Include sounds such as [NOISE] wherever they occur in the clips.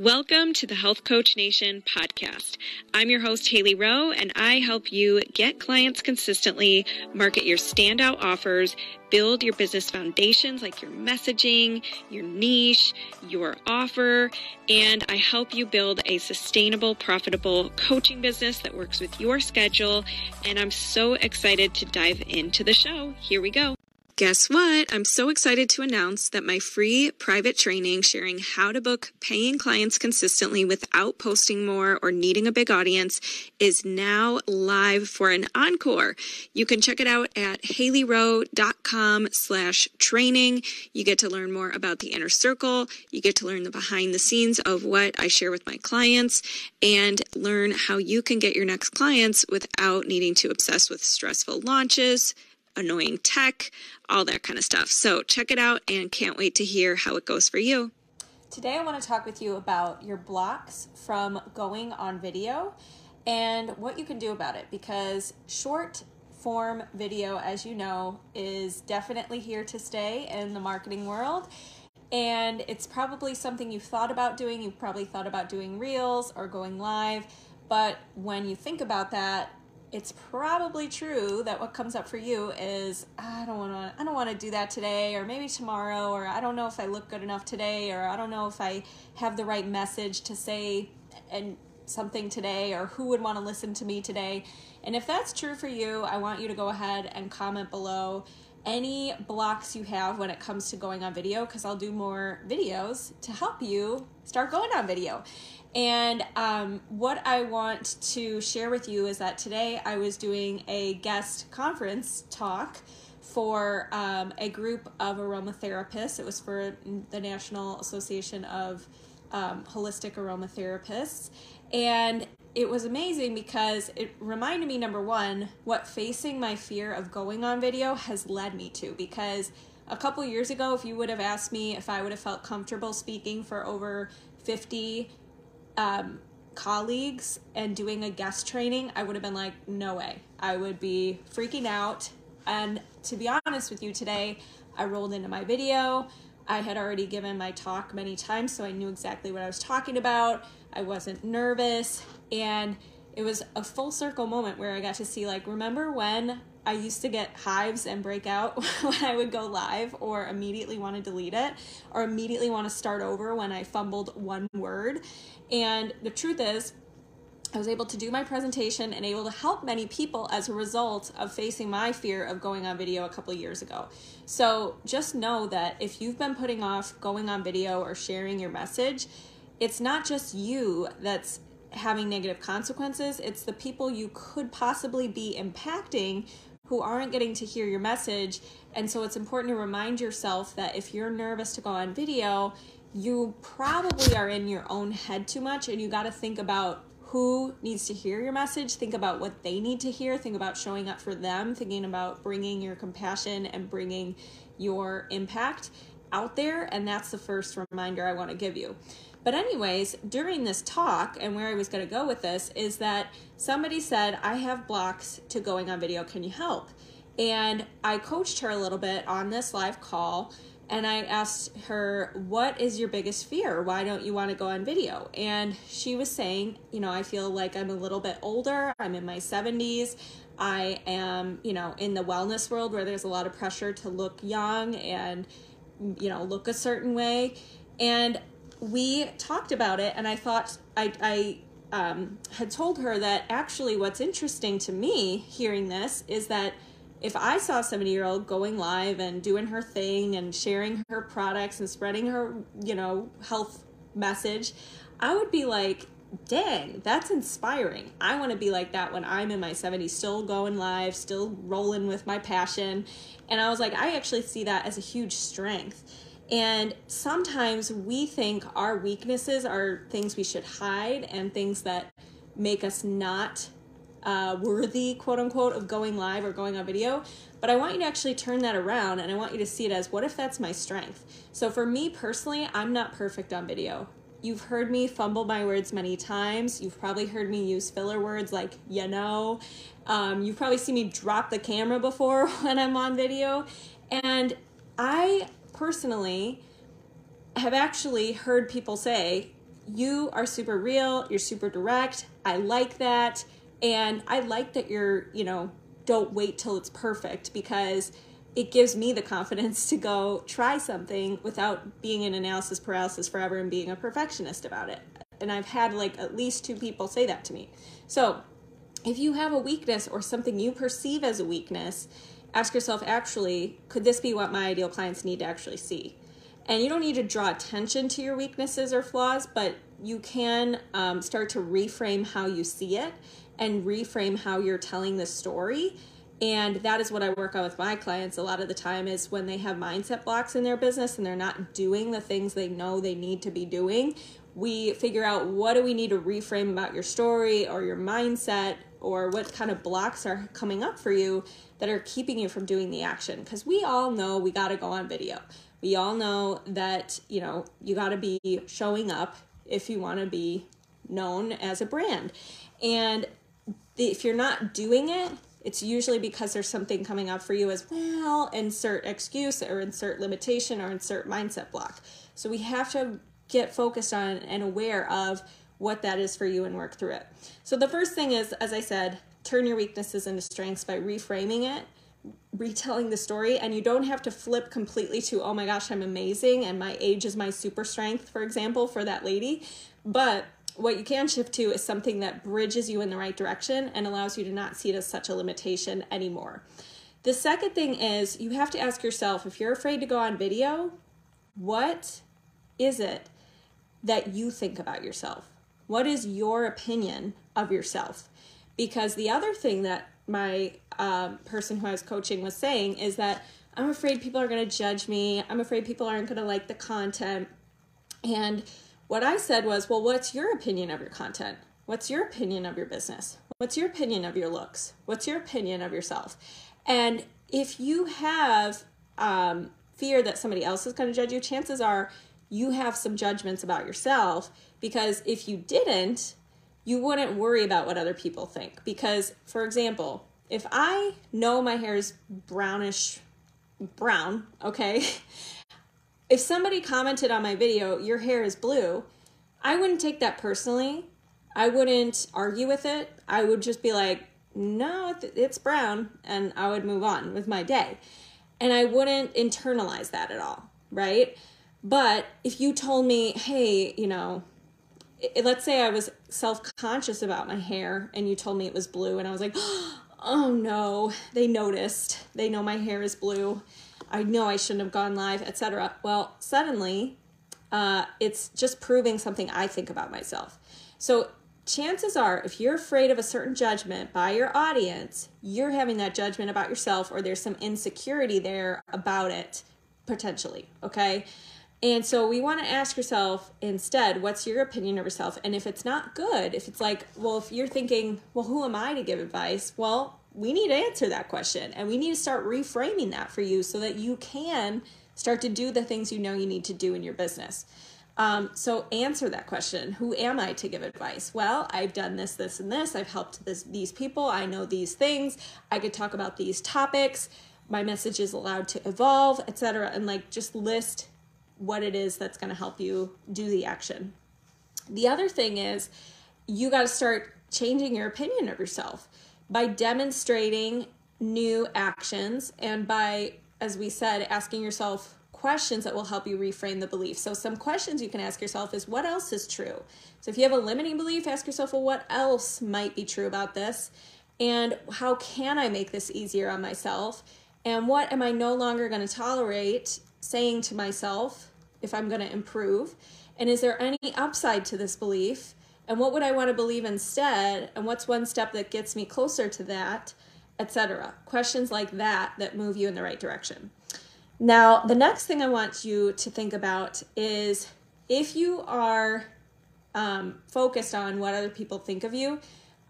Welcome to the Health Coach Nation podcast. I'm your host, Haley Rowe, and I help you get clients consistently, market your standout offers, build your business foundations like your messaging, your niche, your offer, and I help you build a sustainable, profitable coaching business that works with your schedule. And I'm so excited to dive into the show. Here we go. Guess what? I'm so excited to announce that my free private training sharing how to book paying clients consistently without posting more or needing a big audience is now live for an encore. You can check it out at haleyrowe.com slash training. You get to learn more about the inner circle. You get to learn the behind the scenes of what I share with my clients and learn how you can get your next clients without needing to obsess with stressful launches, annoying tech, all that kind of stuff. So check it out and can't wait to hear how it goes for you. Today, I want to talk with you about your blocks from going on video and what you can do about it because short form video, as you know, is definitely here to stay in the marketing world. And it's probably something you've thought about doing. You've probably thought about doing reels or going live. But when you think about that, it's probably true that what comes up for you is I don't want to I don't want to do that today or maybe tomorrow or I don't know if I look good enough today or I don't know if I have the right message to say and something today or who would want to listen to me today. And if that's true for you, I want you to go ahead and comment below any blocks you have when it comes to going on video because I'll do more videos to help you start going on video. And um, what I want to share with you is that today I was doing a guest conference talk for um, a group of aromatherapists. It was for the National Association of um, Holistic Aromatherapists. And it was amazing because it reminded me, number one, what facing my fear of going on video has led me to. Because a couple years ago, if you would have asked me if I would have felt comfortable speaking for over 50 um, colleagues and doing a guest training, I would have been like, no way. I would be freaking out. And to be honest with you, today I rolled into my video. I had already given my talk many times, so I knew exactly what I was talking about. I wasn't nervous. And it was a full circle moment where I got to see, like, remember when I used to get hives and break out [LAUGHS] when I would go live, or immediately want to delete it, or immediately want to start over when I fumbled one word. And the truth is, I was able to do my presentation and able to help many people as a result of facing my fear of going on video a couple years ago. So just know that if you've been putting off going on video or sharing your message, it's not just you that's having negative consequences, it's the people you could possibly be impacting who aren't getting to hear your message. And so it's important to remind yourself that if you're nervous to go on video, you probably are in your own head too much and you got to think about who needs to hear your message. Think about what they need to hear. Think about showing up for them. Thinking about bringing your compassion and bringing your impact out there. And that's the first reminder i want to give you but anyways during this talk and where i was going to go with this is that somebody said i have blocks to going on video can you help and i coached her a little bit on this live call and I asked her, What is your biggest fear? Why don't you want to go on video? And she was saying, You know, I feel like I'm a little bit older, I'm in my 70s. I am, you know, in the wellness world where there's a lot of pressure to look young and, you know, look a certain way. And we talked about it, and I thought I, I um, had told her that actually what's interesting to me hearing this is that if I saw a 70 year old going live and doing her thing and sharing her products and spreading her, you know, health message, I would be like, dang, that's inspiring. I want to be like that when I'm in my 70s, still going live, still rolling with my passion. And I was like, I actually see that as a huge strength. And sometimes we think our weaknesses are things we should hide and things that make us not uh, worthy, quote unquote, of going live or going on video. But I want you to actually turn that around and I want you to see it as what if that's my strength? So for me personally, I'm not perfect on video. You've heard me fumble my words many times. You've probably heard me use filler words like, you know. Um, you've probably seen me drop the camera before [LAUGHS] when I'm on video. And I personally have actually heard people say, you are super real, you're super direct. I like that. And I like that you're, you know, don't wait till it's perfect because it gives me the confidence [LAUGHS] to go try something without being in analysis paralysis forever and being a perfectionist about it. And I've had like at least two people say that to me. So if you have a weakness or something you perceive as a weakness, ask yourself actually, could this be what my ideal clients need to actually see? And you don't need to draw attention to your weaknesses or flaws, but you can um, start to reframe how you see it and reframe how you're telling the story and that is what i work on with my clients a lot of the time is when they have mindset blocks in their business and they're not doing the things they know they need to be doing we figure out what do we need to reframe about your story or your mindset or what kind of blocks are coming up for you that are keeping you from doing the action. Because we all know we got to go on video. We all know that you know you got to be showing up if you want to be known as a brand. And if you're not doing it it's usually because there's something coming up for you as well insert excuse or insert limitation or insert mindset block. So we have to get focused on and aware of what that is for you and work through it so the first thing is as i said turn your weaknesses into strengths by reframing it retelling the story and you don't have to flip completely to oh my gosh i'm amazing and my age is my super strength for example for that lady but what you can shift to is something that bridges you in the right direction and allows you to not see it as such a limitation anymore. The second thing is you have to ask yourself if you're afraid to go on video, what is it that you think about yourself? What is your opinion of yourself? Because the other thing that my uh, person who I was coaching was saying is that I'm afraid people are going to judge me. I'm afraid people aren't going to like the content. And what I said was, well, what's your opinion of your content? What's your opinion of your business? What's your opinion of your looks? What's your opinion of yourself? And if you have um, fear that somebody else is going to judge you, chances are you have some judgments about yourself because if you didn't, you wouldn't worry about what other people think. Because, for example, if I know my hair is brownish brown, okay, [LAUGHS] if somebody commented on my video, your hair is blue, I wouldn't take that personally. I wouldn't argue with it. I would just be like, no, it's brown, and I would move on with my day. And I wouldn't internalize that at all, right? But if you told me, hey, you know, let's say I was self conscious about my hair and you told me it was blue, and I was like, [GASPS] oh no, they noticed. They know my hair is blue. I know I shouldn't have gone live, etc. Well, suddenly, uh, it's just proving something I think about myself. So chances are, if you're afraid of a certain judgment by your audience, you're having that judgment about yourself, or there's some insecurity there about it potentially. Okay. And so we want to ask yourself instead, what's your opinion of yourself? And if it's not good, if it's like, well, if you're thinking, well, who am I to give advice? Well, we need to answer that question and we need to start reframing that for you so that you can start to do the things you know you need to do in your business. Um, so answer that question. Who am I to give advice? Well, I've done this, this, and this. I've helped this, these people. I know these things. I could talk about these topics. My message is allowed to evolve, etc. And like just list what it is that's going to help you do the action. The other thing is you got to start changing your opinion of yourself by demonstrating new actions and by, as we said, asking yourself questions that will help you reframe the belief. So, some questions you can ask yourself is what else is true? So, if you have a limiting belief, ask yourself, well, what else might be true about this? And how can I make this easier on myself? And what am I no longer going to tolerate saying to myself if I'm going to improve? And is there any upside to this belief? and what would I want to believe instead and what's one step that gets me closer to that, etc. Questions like that that move you in the right direction. Now, the next thing I want you to think about is if you are um, focused on what other people think of you,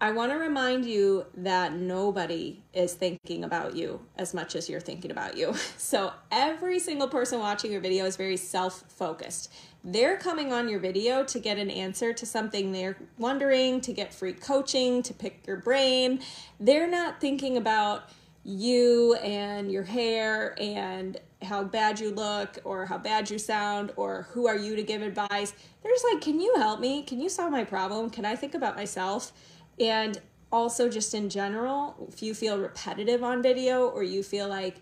I want to remind you that nobody is thinking about you as much as you're thinking about you. [LAUGHS] So every single person watching your video is very self focused. They're coming on your video to get an answer to something they're wondering, to get free coaching, to pick your brain. They're not thinking about you and your hair and how bad you look or how bad you sound or who are you to give advice. They're just like, can you help me? Can you solve my problem? Can I think about myself? And also, just in general, if you feel repetitive on video or you feel like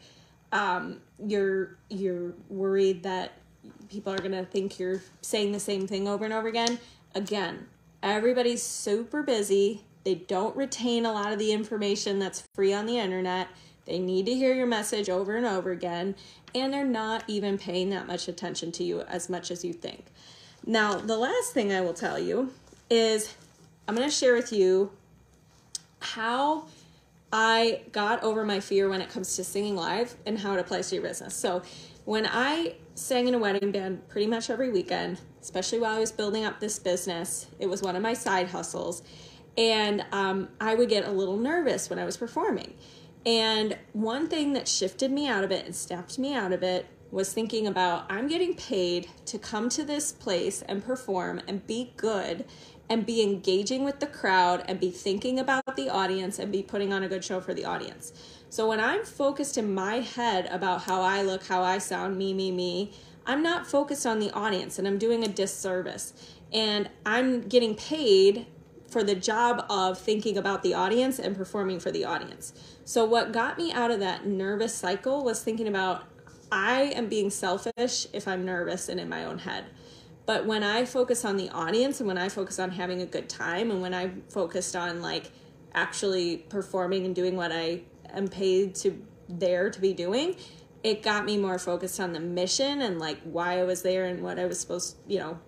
um, you're you're worried that people are gonna think you're saying the same thing over and over again, again, everybody's super busy. They don't retain a lot of the information that's free on the internet. They need to hear your message over and over again, and they're not even paying that much attention to you as much as you think. Now, the last thing I will tell you is I'm going to share with you how I got over my fear when it comes to singing live and how it applies to your business. So, when I sang in a wedding band pretty much every weekend, especially while I was building up this business, it was one of my side hustles. And um, I would get a little nervous when I was performing. And one thing that shifted me out of it and snapped me out of it was thinking about I'm getting paid to come to this place and perform and be good and be engaging with the crowd and be thinking about the audience and be putting on a good show for the audience. So when I'm focused in my head about how I look, how I sound, me, me, me, I'm not focused on the audience and I'm doing a disservice. And I'm getting paid for the job of thinking about the audience and performing for the audience. So, what got me out of that nervous cycle was thinking about I am being selfish if I'm nervous and in my own head. But when I focus on the audience and when I focus on having a good time and when I focused on like actually performing and doing what I am paid to there to be doing, it got me more focused on the mission and like why I was there and what I was supposed, you know,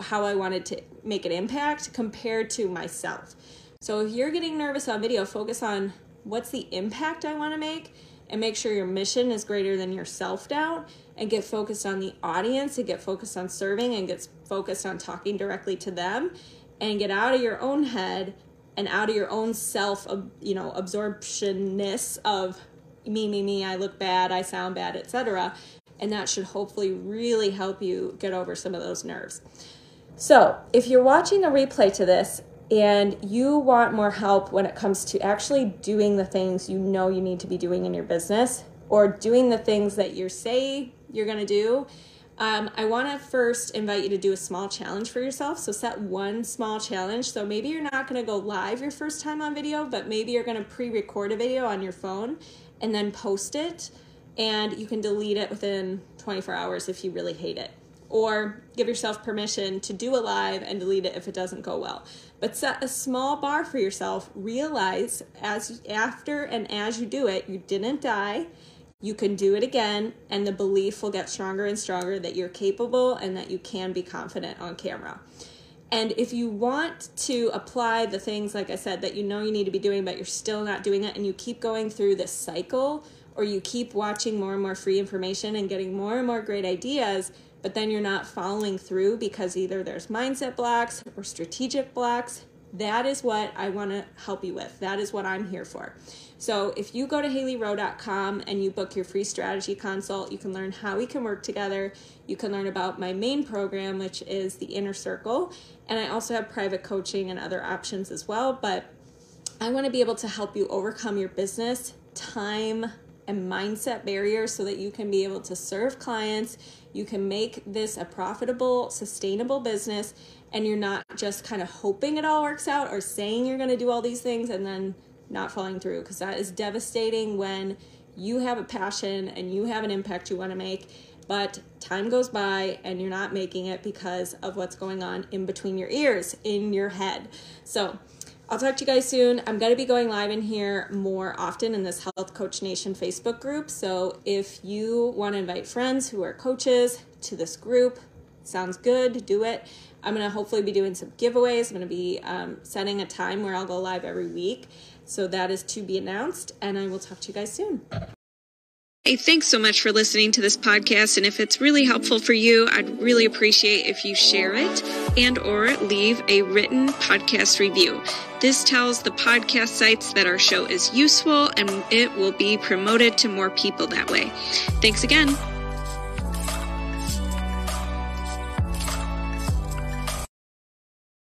how I wanted to make an impact compared to myself. So if you're getting nervous on video, focus on what's the impact I want to make and make sure your mission is greater than your self doubt and get focused on the audience and get focused on serving and get focused on talking directly to them and get out of your own head and out of your own self you know absorptionness of me me me i look bad i sound bad etc and that should hopefully really help you get over some of those nerves. So if you're watching a replay to this and you want more help when it comes to actually doing the things you know you need to be doing in your business or doing the things that you say you're going to do, um, I want to first invite you to do a small challenge for yourself. So set one small challenge. So maybe you're not going to go live your first time on video, but maybe you're going to pre record a video on your phone and then post it. And you can delete it within 24 hours if you really hate it. Or give yourself permission to do a live and delete it if it doesn't go well. But set a small bar for yourself. Realize as after and as you do it, you didn't die you can do it again, and the belief will get stronger and stronger that you're capable and that you can be confident on camera. And if you want to apply the things, like I said, that you know you need to be doing, but you're still not doing it, and you keep going through this cycle, or you keep watching more and more free information and getting more and more great ideas, but then you're not following through because either there's mindset blocks or strategic blocks, that is what I want to help you with. That is what I'm here for. So if you go to haleyrowe.com and you book your free strategy consult, you can learn how we can work together. You can learn about my main program, which is the Inner Circle. And I also have private coaching and other options as well. But I want to be able to help you overcome your business, time, and mindset barriers so that you can be able to serve clients. You can make this a profitable, sustainable business, and you're not just kind of hoping it all works out or saying you're going to do all these things and then not falling through because that is devastating when you have a passion and you have an impact you want to make but time goes by and you're not making it because of what's going on in between your ears in your head so I'll talk to you guys soon. I'm going to be going live in here more often in this Health Coach Nation Facebook group. So if you want to invite friends who are coaches to this group, sounds good, do it. I'm going to hopefully be doing some giveaways. I'm going to be um, setting a time where I'll go live every week. So that is to be announced, and I will talk to you guys soon. Hey, thanks so much for listening to this podcast. And if it's really helpful for you, I'd really appreciate if you share it and or leave a written podcast review. This tells the podcast sites that our show is useful and it will be promoted to more people that way. Thanks again.